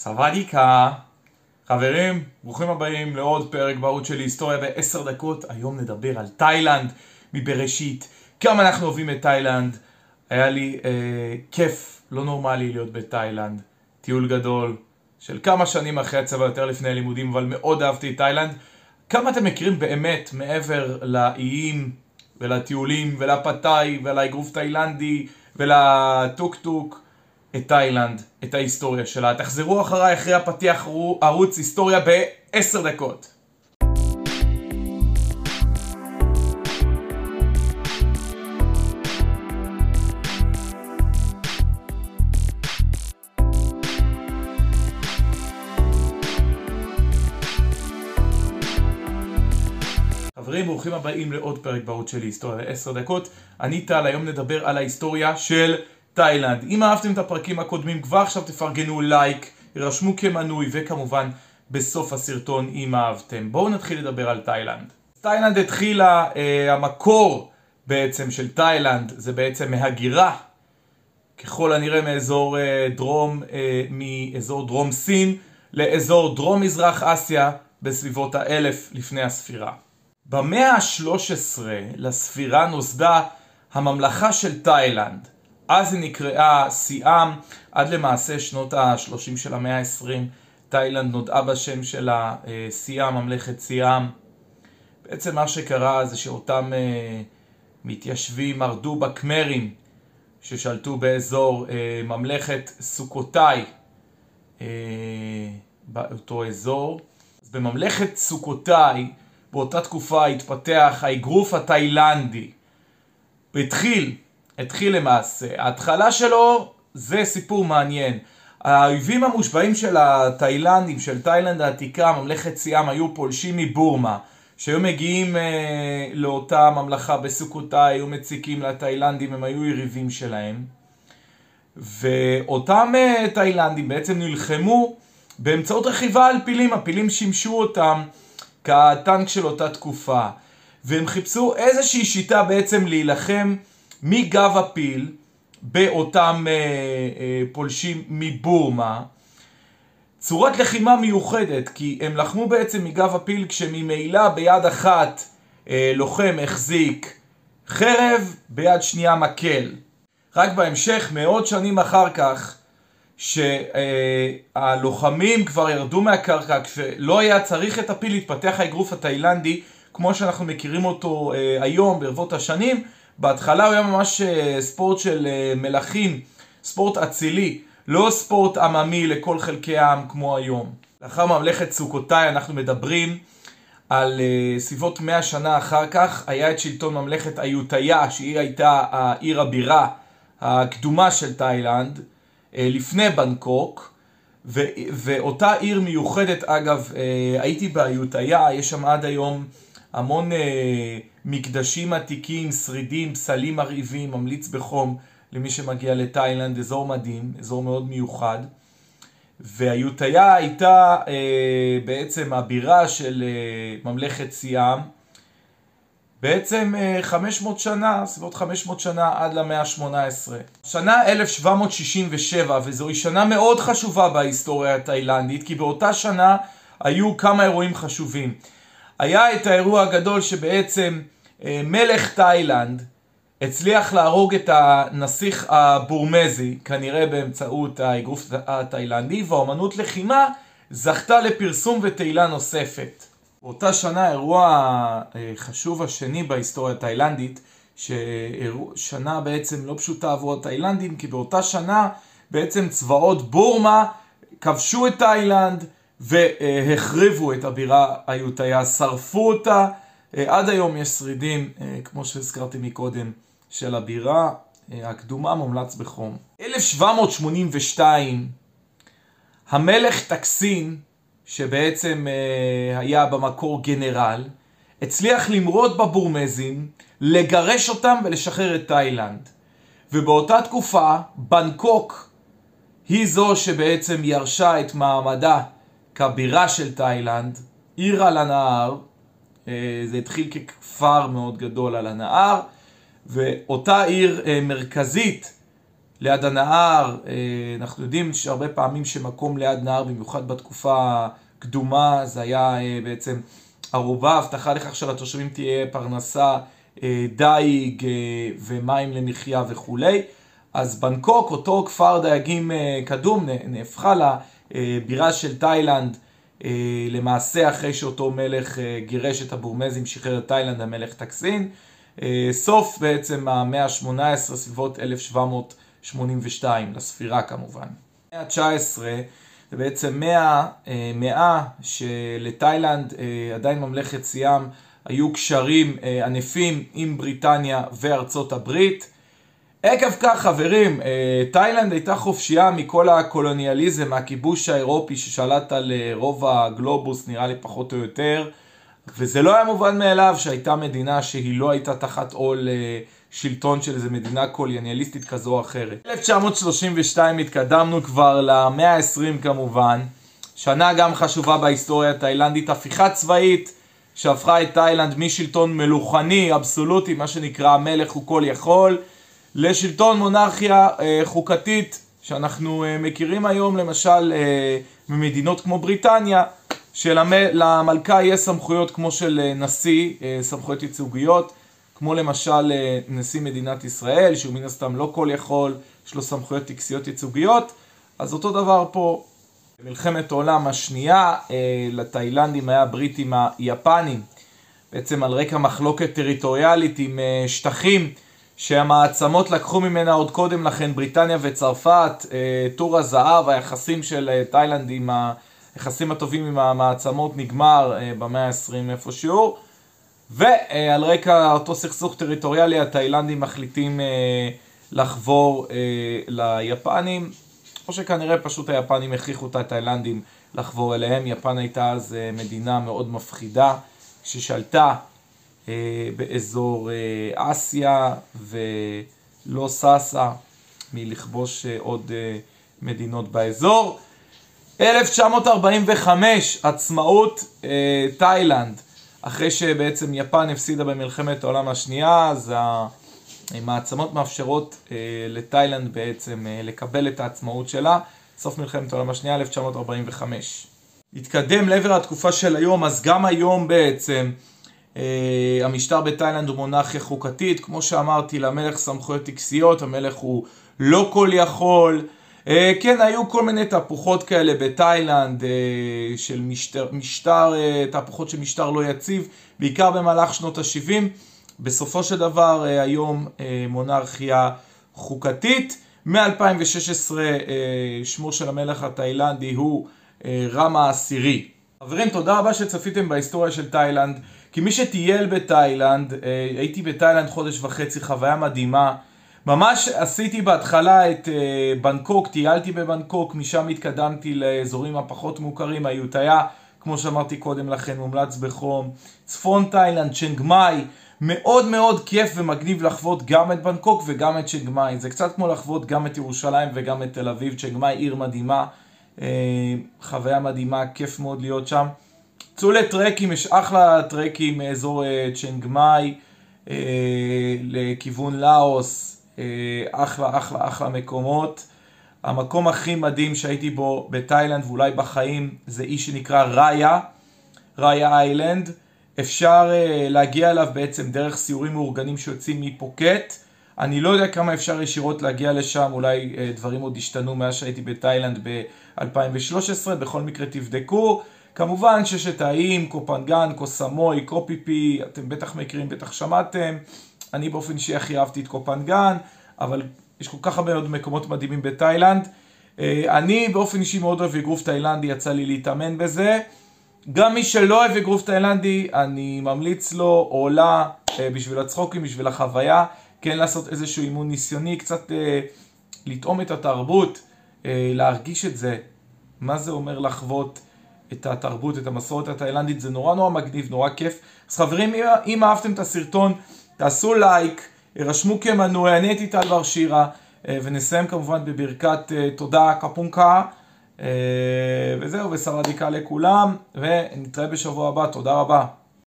סוואדיקה. חברים, ברוכים הבאים לעוד פרק בערוץ שלי היסטוריה בעשר דקות. היום נדבר על תאילנד מבראשית. כמה אנחנו אוהבים את תאילנד. היה לי אה, כיף לא נורמלי להיות בתאילנד. טיול גדול של כמה שנים אחרי הצבא, יותר לפני הלימודים, אבל מאוד אהבתי את תאילנד. כמה אתם מכירים באמת מעבר לאיים ולטיולים ולפתאי ולאגרוף תאילנדי ולטוק טוק את תאילנד, את ההיסטוריה שלה. תחזרו אחריי אחרי הפתיח ערוץ היסטוריה בעשר דקות. חברים, ברוכים הבאים לעוד פרק בערוץ שלי, היסטוריה לעשר דקות. אני טל, היום נדבר על ההיסטוריה של תאילנד. אם אהבתם את הפרקים הקודמים, כבר עכשיו תפרגנו לייק, ירשמו כמנוי, וכמובן בסוף הסרטון אם אהבתם. בואו נתחיל לדבר על תאילנד. תאילנד התחילה, אה, המקור בעצם של תאילנד זה בעצם מהגירה, ככל הנראה מאזור אה, דרום, אה, מאזור דרום סין לאזור דרום מזרח אסיה בסביבות האלף לפני הספירה. במאה ה-13 לספירה נוסדה הממלכה של תאילנד. אז היא נקראה סיאם, עד למעשה שנות ה-30 של המאה ה-20 תאילנד נודעה בשם שלה סיאם, ממלכת סיאם. בעצם מה שקרה זה שאותם uh, מתיישבים מרדו בקמרים ששלטו באזור uh, ממלכת סוכותאי באותו אזור. אז בממלכת סוכותאי באותה תקופה התפתח האגרוף התאילנדי. הוא התחיל התחיל למעשה. ההתחלה שלו זה סיפור מעניין. האויבים המושבעים של התאילנדים, של תאילנד העתיקה, ממלכת סיאם, היו פולשים מבורמה, שהיו מגיעים אה, לאותה ממלכה בסוכותה, היו מציקים לתאילנדים, הם היו יריבים שלהם. ואותם אה, תאילנדים בעצם נלחמו באמצעות רכיבה על פילים, הפילים שימשו אותם כטנק של אותה תקופה. והם חיפשו איזושהי שיטה בעצם להילחם מגב הפיל באותם אה, אה, פולשים מבורמה צורת לחימה מיוחדת כי הם לחמו בעצם מגב הפיל כשממילא ביד אחת אה, לוחם החזיק חרב, ביד שנייה מקל. רק בהמשך, מאות שנים אחר כך, שהלוחמים כבר ירדו מהקרקע, כשלא היה צריך את הפיל להתפתח האגרוף התאילנדי כמו שאנחנו מכירים אותו אה, היום ברבות השנים בהתחלה הוא היה ממש אה, ספורט של אה, מלכים, ספורט אצילי, לא ספורט עממי לכל חלקי העם כמו היום. לאחר ממלכת סוכותיי אנחנו מדברים על uh, סביבות 100 שנה אחר כך היה את שלטון ממלכת איוטיה שהיא הייתה העיר הבירה הקדומה של תאילנד לפני בנקוק ו- ואותה עיר מיוחדת אגב הייתי באיוטיה יש שם עד היום המון uh, מקדשים עתיקים, שרידים, פסלים מרהיבים, ממליץ בחום למי שמגיע לתאילנד, אזור מדהים, אזור מאוד מיוחד. והיוטיה הייתה אה, בעצם הבירה של אה, ממלכת סיאם, בעצם אה, 500 שנה, סביבות 500 שנה עד למאה ה-18. שנה 1767, וזוהי שנה מאוד חשובה בהיסטוריה התאילנדית, כי באותה שנה היו כמה אירועים חשובים. היה את האירוע הגדול שבעצם אה, מלך תאילנד הצליח להרוג את הנסיך הבורמזי, כנראה באמצעות האגרוף התאילנדי, והאומנות לחימה זכתה לפרסום ותהילה נוספת. באותה שנה אירוע חשוב השני בהיסטוריה התאילנדית, ששנה בעצם לא פשוטה עבור התאילנדים, כי באותה שנה בעצם צבאות בורמה כבשו את תאילנד והחריבו את הבירה היוטיה, שרפו אותה אה, עד היום יש שרידים, אה, כמו שהזכרתי מקודם, של הבירה אה, הקדומה מומלץ בחום. 1782 המלך טקסין, שבעצם היה במקור גנרל, הצליח למרוד בבורמזים, לגרש אותם ולשחרר את תאילנד. ובאותה תקופה, בנקוק היא זו שבעצם ירשה את מעמדה כבירה של תאילנד, עיר על הנהר, אה, זה התחיל ככפר מאוד גדול על הנהר, ואותה עיר אה, מרכזית ליד הנהר, אנחנו יודעים שהרבה פעמים שמקום ליד נהר, במיוחד בתקופה הקדומה, זה היה בעצם ערובה, הבטחה לכך שלתושבים תהיה פרנסה, דייג ומים למחיה וכולי. אז בנקוק, אותו כפר דייגים קדום, נהפכה לבירה של תאילנד למעשה אחרי שאותו מלך גירש את הבורמזים, שחרר את תאילנד, המלך טקסין. סוף בעצם המאה ה-18, סביבות 1782, לספירה כמובן. המאה ה-19 זה בעצם מאה, מאה שלתאילנד עדיין ממלכת סיאם היו קשרים ענפים עם בריטניה וארצות הברית. עקב כך חברים, תאילנד הייתה חופשייה מכל הקולוניאליזם, מהכיבוש האירופי ששלט על רוב הגלובוס נראה לי פחות או יותר וזה לא היה מובן מאליו שהייתה מדינה שהיא לא הייתה תחת עול שלטון של איזה מדינה קולוניאליסטית כזו או אחרת. 1932 התקדמנו כבר למאה ה-20 כמובן, שנה גם חשובה בהיסטוריה התאילנדית, הפיכה צבאית שהפכה את תאילנד משלטון מלוכני, אבסולוטי, מה שנקרא המלך הוא כל יכול, לשלטון מונרכיה חוקתית שאנחנו מכירים היום למשל ממדינות כמו בריטניה שלמלכה יש סמכויות כמו של נשיא, סמכויות ייצוגיות, כמו למשל נשיא מדינת ישראל, שהוא מן הסתם לא כל יכול, יש לו סמכויות טקסיות ייצוגיות, אז אותו דבר פה. במלחמת העולם השנייה לתאילנדים היה ברית עם היפנים, בעצם על רקע מחלוקת טריטוריאלית עם שטחים שהמעצמות לקחו ממנה עוד קודם לכן, בריטניה וצרפת, טור הזהב, היחסים של תאילנד עם. היחסים הטובים עם המעצמות נגמר במאה ה-20 איפשהו ועל רקע אותו סכסוך טריטוריאלי התאילנדים מחליטים לחבור ליפנים או שכנראה פשוט היפנים הכריחו את התאילנדים לחבור אליהם יפן הייתה אז מדינה מאוד מפחידה ששלטה באזור אסיה ולא ששה מלכבוש עוד מדינות באזור. 1945, עצמאות אה, תאילנד, אחרי שבעצם יפן הפסידה במלחמת העולם השנייה, אז המעצמות מאפשרות אה, לתאילנד בעצם אה, לקבל את העצמאות שלה, סוף מלחמת העולם השנייה, 1945. התקדם לעבר התקופה של היום, אז גם היום בעצם אה, המשטר בתאילנד הוא מונרכיה חוקתית, כמו שאמרתי, למלך סמכויות טקסיות, המלך הוא לא כל יכול, כן, היו כל מיני תהפוכות כאלה בתאילנד של משטר, משטר, תהפוכות של משטר לא יציב, בעיקר במהלך שנות ה-70. בסופו של דבר היום מונרכיה חוקתית. מ-2016 שמו של המלך התאילנדי הוא רמה העשירי. חברים, תודה רבה שצפיתם בהיסטוריה של תאילנד. כי מי שטייל בתאילנד, הייתי בתאילנד חודש וחצי, חוויה מדהימה. ממש עשיתי בהתחלה את בנקוק, טיילתי בבנקוק, משם התקדמתי לאזורים הפחות מוכרים, היוטיה, כמו שאמרתי קודם לכן, מומלץ בחום, צפון תאילנד, צ'נגמאי, מאוד מאוד כיף ומגניב לחוות גם את בנקוק וגם את צ'נגמאי, זה קצת כמו לחוות גם את ירושלים וגם את תל אביב, צ'נגמאי עיר מדהימה, חוויה מדהימה, כיף מאוד להיות שם. צאו לטרקים, יש אחלה טרקים מאזור צ'נגמאי לכיוון לאוס, אחלה אחלה אחלה מקומות. המקום הכי מדהים שהייתי בו בתאילנד ואולי בחיים זה אי שנקרא ראיה, ראיה איילנד. אפשר להגיע אליו בעצם דרך סיורים מאורגנים שיוצאים מפוקט. אני לא יודע כמה אפשר ישירות להגיע לשם, אולי דברים עוד השתנו מאז שהייתי בתאילנד ב-2013, בכל מקרה תבדקו. כמובן שיש את האיים, קופנגן, קוסמוי, קופיפי, אתם בטח מכירים, בטח שמעתם. אני באופן אישי הכי אהבתי את קופנגן, אבל יש כל כך הרבה מאוד מקומות מדהימים בתאילנד. אני באופן אישי מאוד אוהב אגרוף תאילנדי, יצא לי להתאמן בזה. גם מי שלא אוהב אגרוף תאילנדי, אני ממליץ לו או לה בשביל הצחוקים, בשביל החוויה, כן לעשות איזשהו אימון ניסיוני, קצת לטעום את התרבות, להרגיש את זה, מה זה אומר לחוות את התרבות, את המסורת התאילנדית, זה נורא נורא מגניב, נורא כיף. אז חברים, אם אהבתם את הסרטון, תעשו לייק, הרשמו כמנוי, אני הייתי טל בר שירה, ונסיים כמובן בברכת תודה קפונקה, וזהו, וסרדיקה לכולם, ונתראה בשבוע הבא, תודה רבה.